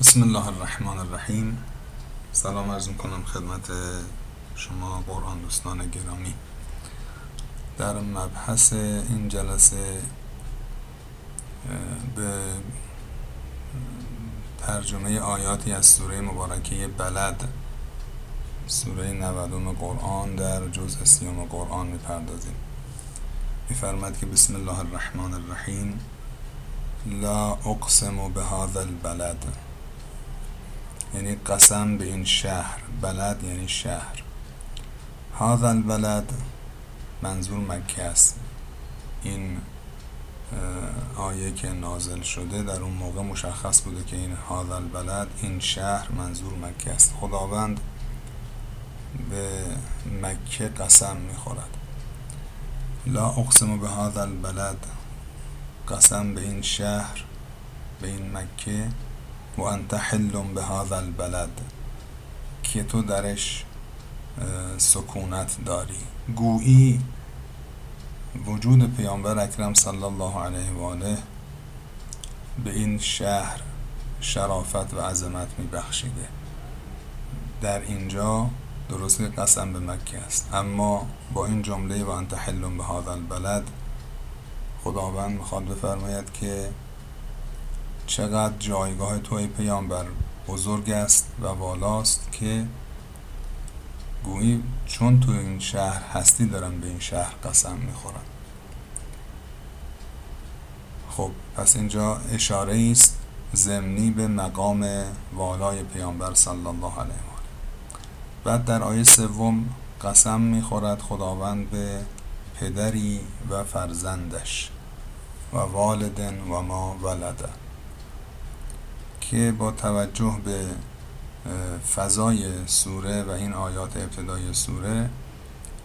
بسم الله الرحمن الرحیم. سلام عرض کنم خدمت شما قرآن دوستان گرامی. در مبحث این جلسه به ترجمه آیاتی از سوره مبارکه بلد سوره 90 قرآن در جزء سیوم قرآن می‌پردازیم. میفرماد که بسم الله الرحمن الرحیم. لا اقسم به هذا البلد. یعنی قسم به این شهر بلد یعنی شهر. هذا البلد منظور مکه است. این آیه که نازل شده در اون موقع مشخص بوده که این هذا البلد این شهر منظور مکه است. خداوند به مکه قسم می‌خورد. لا اقسم به هذا البلد قسم به این شهر به این مکه. و انت حل به هذا البلد که تو درش سکونت داری. گویی وجود پیامبر اکرم صلی الله علیه و آله به این شهر شرافت و عظمت میبخشیده. در اینجا درست قسم به مکه است. اما با این جمله و انت حل به هذا البلد خداوند می‌خواد بفرماید که چقدر جایگاه تو پیامبر بزرگ است و والاست که گویی چون تو این شهر هستی دارم به این شهر قسم می‌خورم خب پس اینجا اشاره است زمینی به مقام والای پیامبر صلی الله علیه و بعد در آیه سوم قسم می‌خورد خداوند به پدری و فرزندش و والدن و ما ولده. که با توجه به فضای سوره و این آیات ابتدای سوره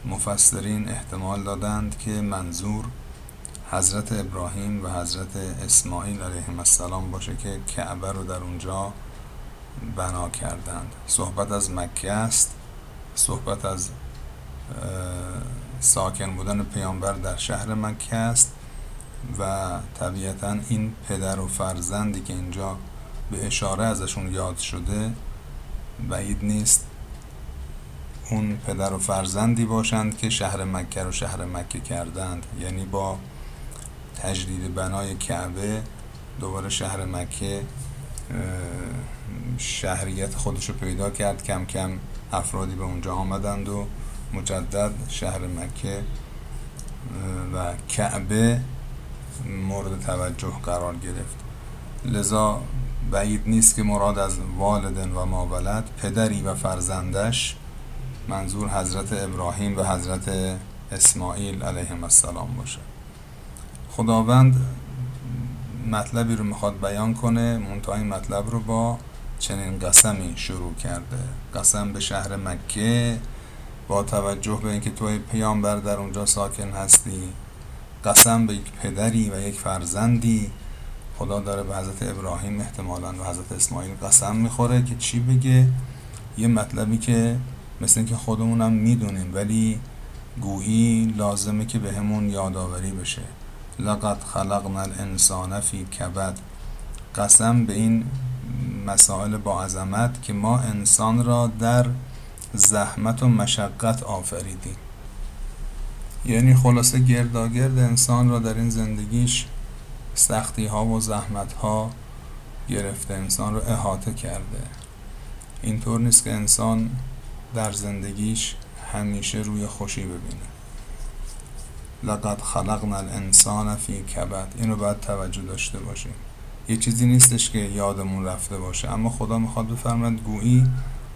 مفسرین احتمال دادند که منظور حضرت ابراهیم و حضرت اسماعیل علیهم السلام باشه که کعبه رو در اونجا بنا کردند. صحبت از مکه است صحبت از ساکن بودن پیامبر در شهر مکه است و طبیعتا این پدر و فرزندی که اینجا به اشاره ازشون یاد شده بعید نیست. اون پدر و فرزندی باشند که شهر مکه رو شهر مکه کردند. یعنی با تجدید بنای کعبه دوباره شهر مکه شهریت خودش رو پیدا کرد. کم کم افرادی به اونجا آمدند و مجدد شهر مکه و کعبه مورد توجه قرار گرفت. لذا بعید نیست که مراد از والدن و ماولد پدری و فرزندش منظور حضرت ابراهیم و حضرت اسماعیل علیهم السلام باشه. خداوند مطلبی رو می‌خواد بیان کنه منتها این مطلب رو با چنین قسمی شروع کرده. قسم به شهر مکه با توجه به اینکه توی پیامبر در اونجا ساکن هستی. قسم به یک پدری و یک فرزندی. خدا داره به حضرت ابراهیم احتمالا و حضرت اسماعیل قسم می‌خوره که چی بگه؟ یه مطلبی که مثل اینکه خودمونم می‌دونیم ولی گویی لازمه که به همون یادآوری بشه. لقد خلقنا الانسان فی کبد. قسم به این مسائل با عظمت که ما انسان را در زحمت و مشقت آفریدیم. یعنی خلاصه گرداگرد انسان را در این زندگیش سختی ها و زحمت ها گرفته انسان رو احاطه کرده. اینطور نیست که انسان در زندگیش همیشه روی خوشی ببینه. لقد خلقنا الانسان فی کبد. اینو باید توجه داشته باشیم. یه چیزی نیستش که یادمون رفته باشه اما خدا می‌خواد بفرمد گویی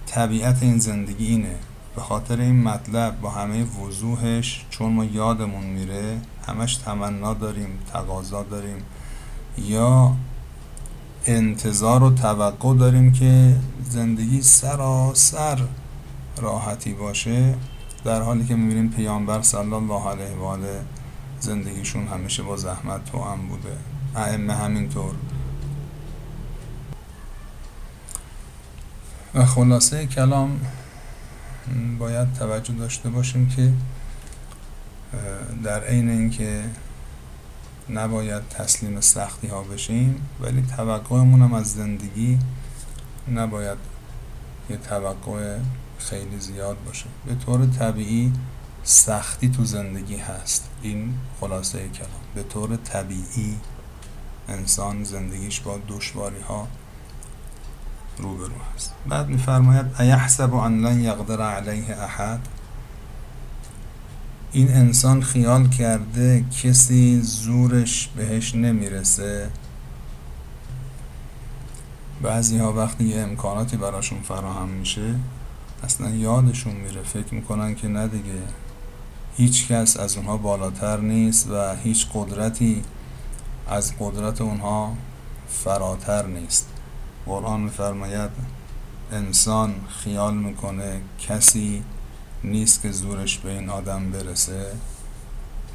طبیعت این زندگی اینه. به خاطر این مطلب با همه وضوحش چون ما یادمون میره همش تمنا داریم تقاضا داریم. یا انتظار و توقع داریم که زندگی سراسر راحتی باشه در حالی که می‌بینیم پیامبر صلی الله علیه و آله زندگیشون همیشه با زحمت تو هم بوده. ائمه همینطور. و خلاصه کلام باید توجه داشته باشیم که در عین اینکه نباید تسلیم سختی ها بشیم ولی توقعمون هم از زندگی نباید یه توقع خیلی زیاد باشه. به طور طبیعی سختی تو زندگی هست. این خلاصه کلام. به طور طبیعی انسان زندگیش با دشواری ها روبرو هست. بعد میفرماید ایحسب ان لن یقدر علیه احد؟ این انسان خیال کرده کسی زورش بهش نمی‌رسه. بعضی ها وقتی یه امکاناتی براشون فراهم میشه اصلا یادشون میره فکر می‌کنن که نه دیگه. هیچ کس از اونها بالاتر نیست و هیچ قدرتی از قدرت اونها فراتر نیست. قرآن میفرماید انسان خیال می‌کنه کسی نیست که زورش به این آدم برسه.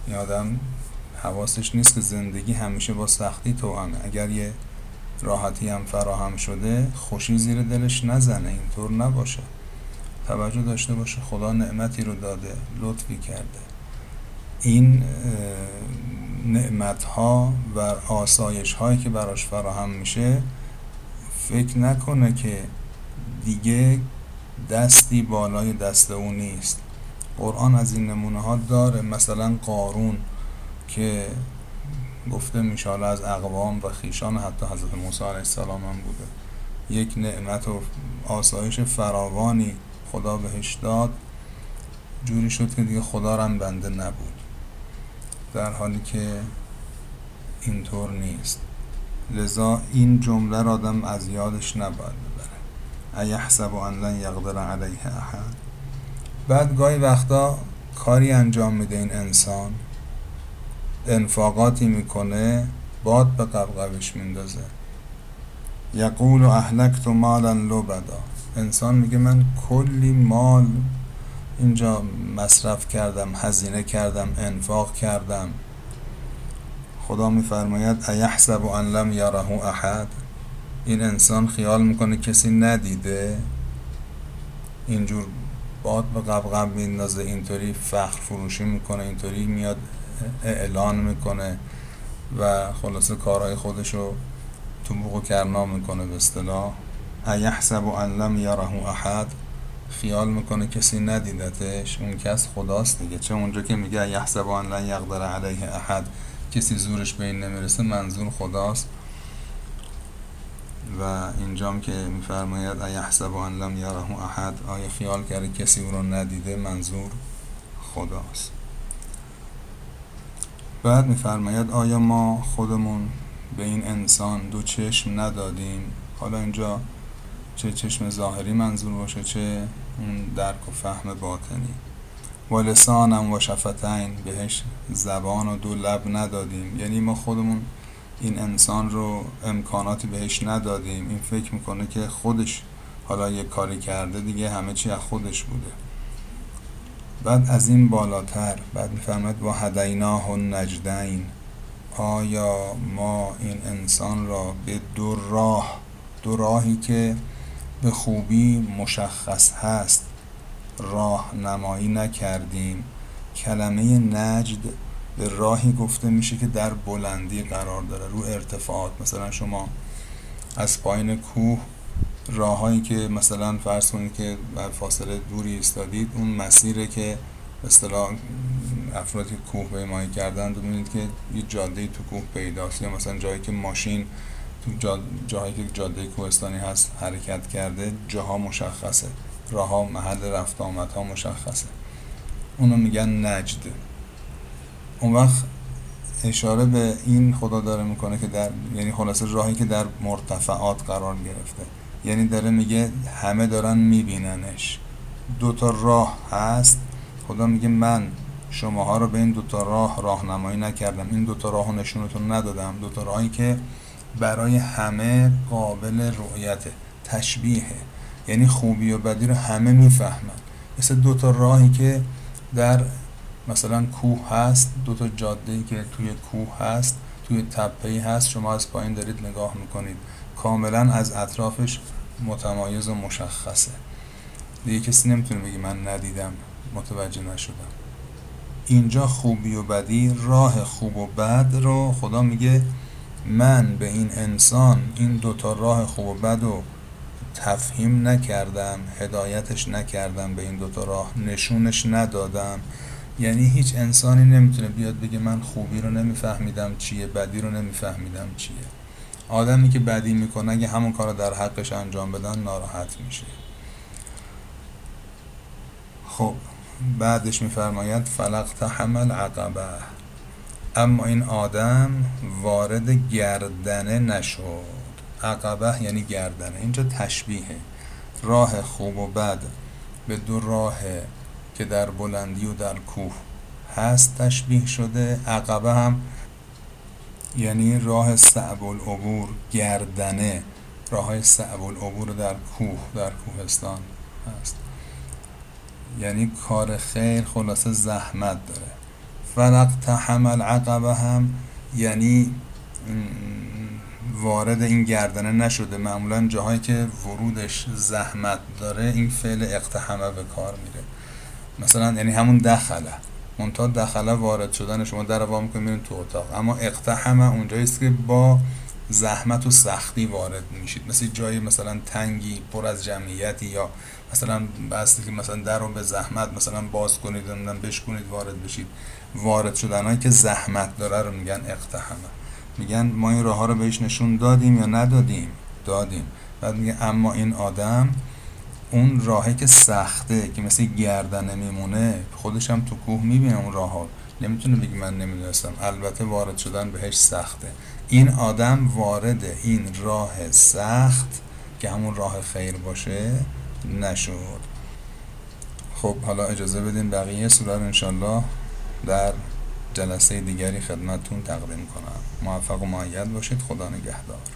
این آدم حواسش نیست که زندگی همیشه با سختی توامه اگر یه راحتی هم فراهم شده خوشی زیر دلش نزنه. اینطور نباشه. توجه داشته باشه خدا نعمتی رو داده لطفی کرده. این نعمت ها و آسایش هایی که براش فراهم میشه فکر نکنه که دیگه دستی بالای دست او نیست. قرآن از این نمونه ها داره مثلا قارون که گفته میشه از اقوام و خیشان حتی حضرت موسی علیه السلام هم بوده. یک نعمت و آسایش فراوانی خدا بهش داد. جوری شد که دیگه خدا هم بنده نبود. در حالی که اینطور نیست. لذا این جمله را آدم از یادش نباید ببره ایحسب ان لن یقدر علیه احد. بعد گاهی وقتا کاری انجام میده این انسان. انفاقاتی می‌کنه باد به قبقبش میندازه. یقول اهلکت مالا لبدا. انسان میگه من کلی مال اینجا مصرف کردم هزینه کردم انفاق کردم. خدا میفرماید ایحسب ان لم یره احد؟ این انسان خیال می‌کنه کسی ندیده. اینجور باد به قبقب میندازه اینطوری فخر فروشی می‌کنه اینطوری میاد اعلان می‌کنه و خلاصه کارهای خودشو تو بوق و کرنا می‌کنه به اصطلاح. ایحسب ان لم یره احد؟ خیال می‌کنه کسی ندیدتش. اون کس خداست دیگه. چه اونجا که میگه ایحسب ان لن یقدر علیه احد؟ کسی زورش به این نمی‌رسه منظور خداست. و اینجام که میفرماید ایحسب ان لم یره احد آیا خیال کرده کسی او رو ندیده؟ منظور خداست. بعد میفرماید آیا ما خودمون به این انسان دو چشم ندادیم؟ حالا اینجا چه چشم ظاهری منظور باشه چه اون درک و فهم باطنی. و لسانم و شفتین بهش زبان و دو لب ندادیم. یعنی ما خودمون این انسان رو امکاناتی بهش ندادیم. این فکر می‌کنه که خودش حالا یه کاری کرده دیگه همه چی از خودش بوده. بعد از این بالاتر بعد میفرمد و هدیناه و نجدین آیا ما این انسان را به دو راه دو راهی که به خوبی مشخص هست راه نمایی نکردیم. کلمه نجد به راهی گفته میشه که در بلندی قرار داره رو ارتفاعات. مثلا شما از پایین کوه راههایی که مثلا فرض کنید که بر فاصله دوری ایستادید اون مسیره که اصطلاح افرادی کوه پیمایی کردن ببینید که یه جاده تو کوه پیداست. یا مثلا جایی که ماشین تو جاهایی که جاده کوهستانی هست حرکت کرده جاها مشخصه. راه ها محل رفت آمد ها مشخصه. اونو میگن نجد. اون وقت اشاره به این خدا داره می‌کنه که در یعنی خلاصه راهی که در مرتفعات قرار گرفته. یعنی داره میگه همه دارن میبیننش. دو تا راه هست. خدا میگه من شماها رو به این دوتا راه راهنمایی نکردم. این دوتا راه نشونتون ندادم. دوتا راهی که برای همه قابل رؤیت تشبیهه. یعنی خوبی و بدی رو همه می‌فهمن. مثل دو تا راهی که در مثلا کوه هست دو تا جاده ای که توی کوه هست توی تپه هست شما از پایین دارید نگاه می‌کنید. کاملا از اطرافش متمایز و مشخصه. دیگه کسی نمی‌تونه بگی من ندیدم متوجه نشدم. اینجا خوبی و بدی راه خوب و بد رو خدا میگه من به این انسان این دوتا راه خوب و بد و تفهیم نکردم هدایتش نکردم به این دوتا راه نشونش ندادم یعنی هیچ انسانی نمی‌تونه بیاد بگه من خوبی رو نمیفهمیدم چیه بدی رو نمیفهمیدم چیه. آدمی که بدی می‌کنه اگه همون کار در حقش انجام بدن ناراحت میشه. خب بعدش میفرماید فلق تحمل عقبه اما این آدم وارد گردنه نشد. عقبه یعنی گردنه. اینجا تشبیهه. راه خوب و بد به دو راه که در بلندی و در کوه هست تشبیه شده. عقبه هم یعنی راه صعب العبور گردنه. راه های صعب العبور در کوه در کوهستان هست. یعنی کار خیر خلاصه زحمت داره. فلق تحمل عقبه هم یعنی وارد این گردنه نشده. معمولا جاهایی که ورودش زحمت داره این فعل اقتحمه به کار میره. مثلا یعنی همون دخله. منتها دخله وارد شدن شما در وا می‌کنید میرین تو اتاق. اما اقتحمه اونجاییست که با زحمت و سختی وارد میشید. مثل جایی مثلا تنگی پر از جمعیتی یا مثلا بسته که مثلا در رو به زحمت مثلا باز کنید نمی‌دونم بشکنید وارد بشید. وارد شدن که زحمت داره رو میگن اقتحمه. میگن ما این راه ها رو بهش نشون دادیم یا ندادیم؟ دادیم. بعد میگه اما این آدم اون راهی که سخته که مثل گردنه میمونه خودش هم تو کوه می‌بینه اون راه ها نمی‌تونه بگی من نمی‌دونستم. البته وارد شدن بهش سخته. این آدم وارد این راه سخت که همون راه خیر باشه نشد. خب حالا اجازه بدین بقیه سوره انشالله در جلسه دیگری خدمتتون تقدیم کنم. موفق و معید باشید. خدا نگهدار.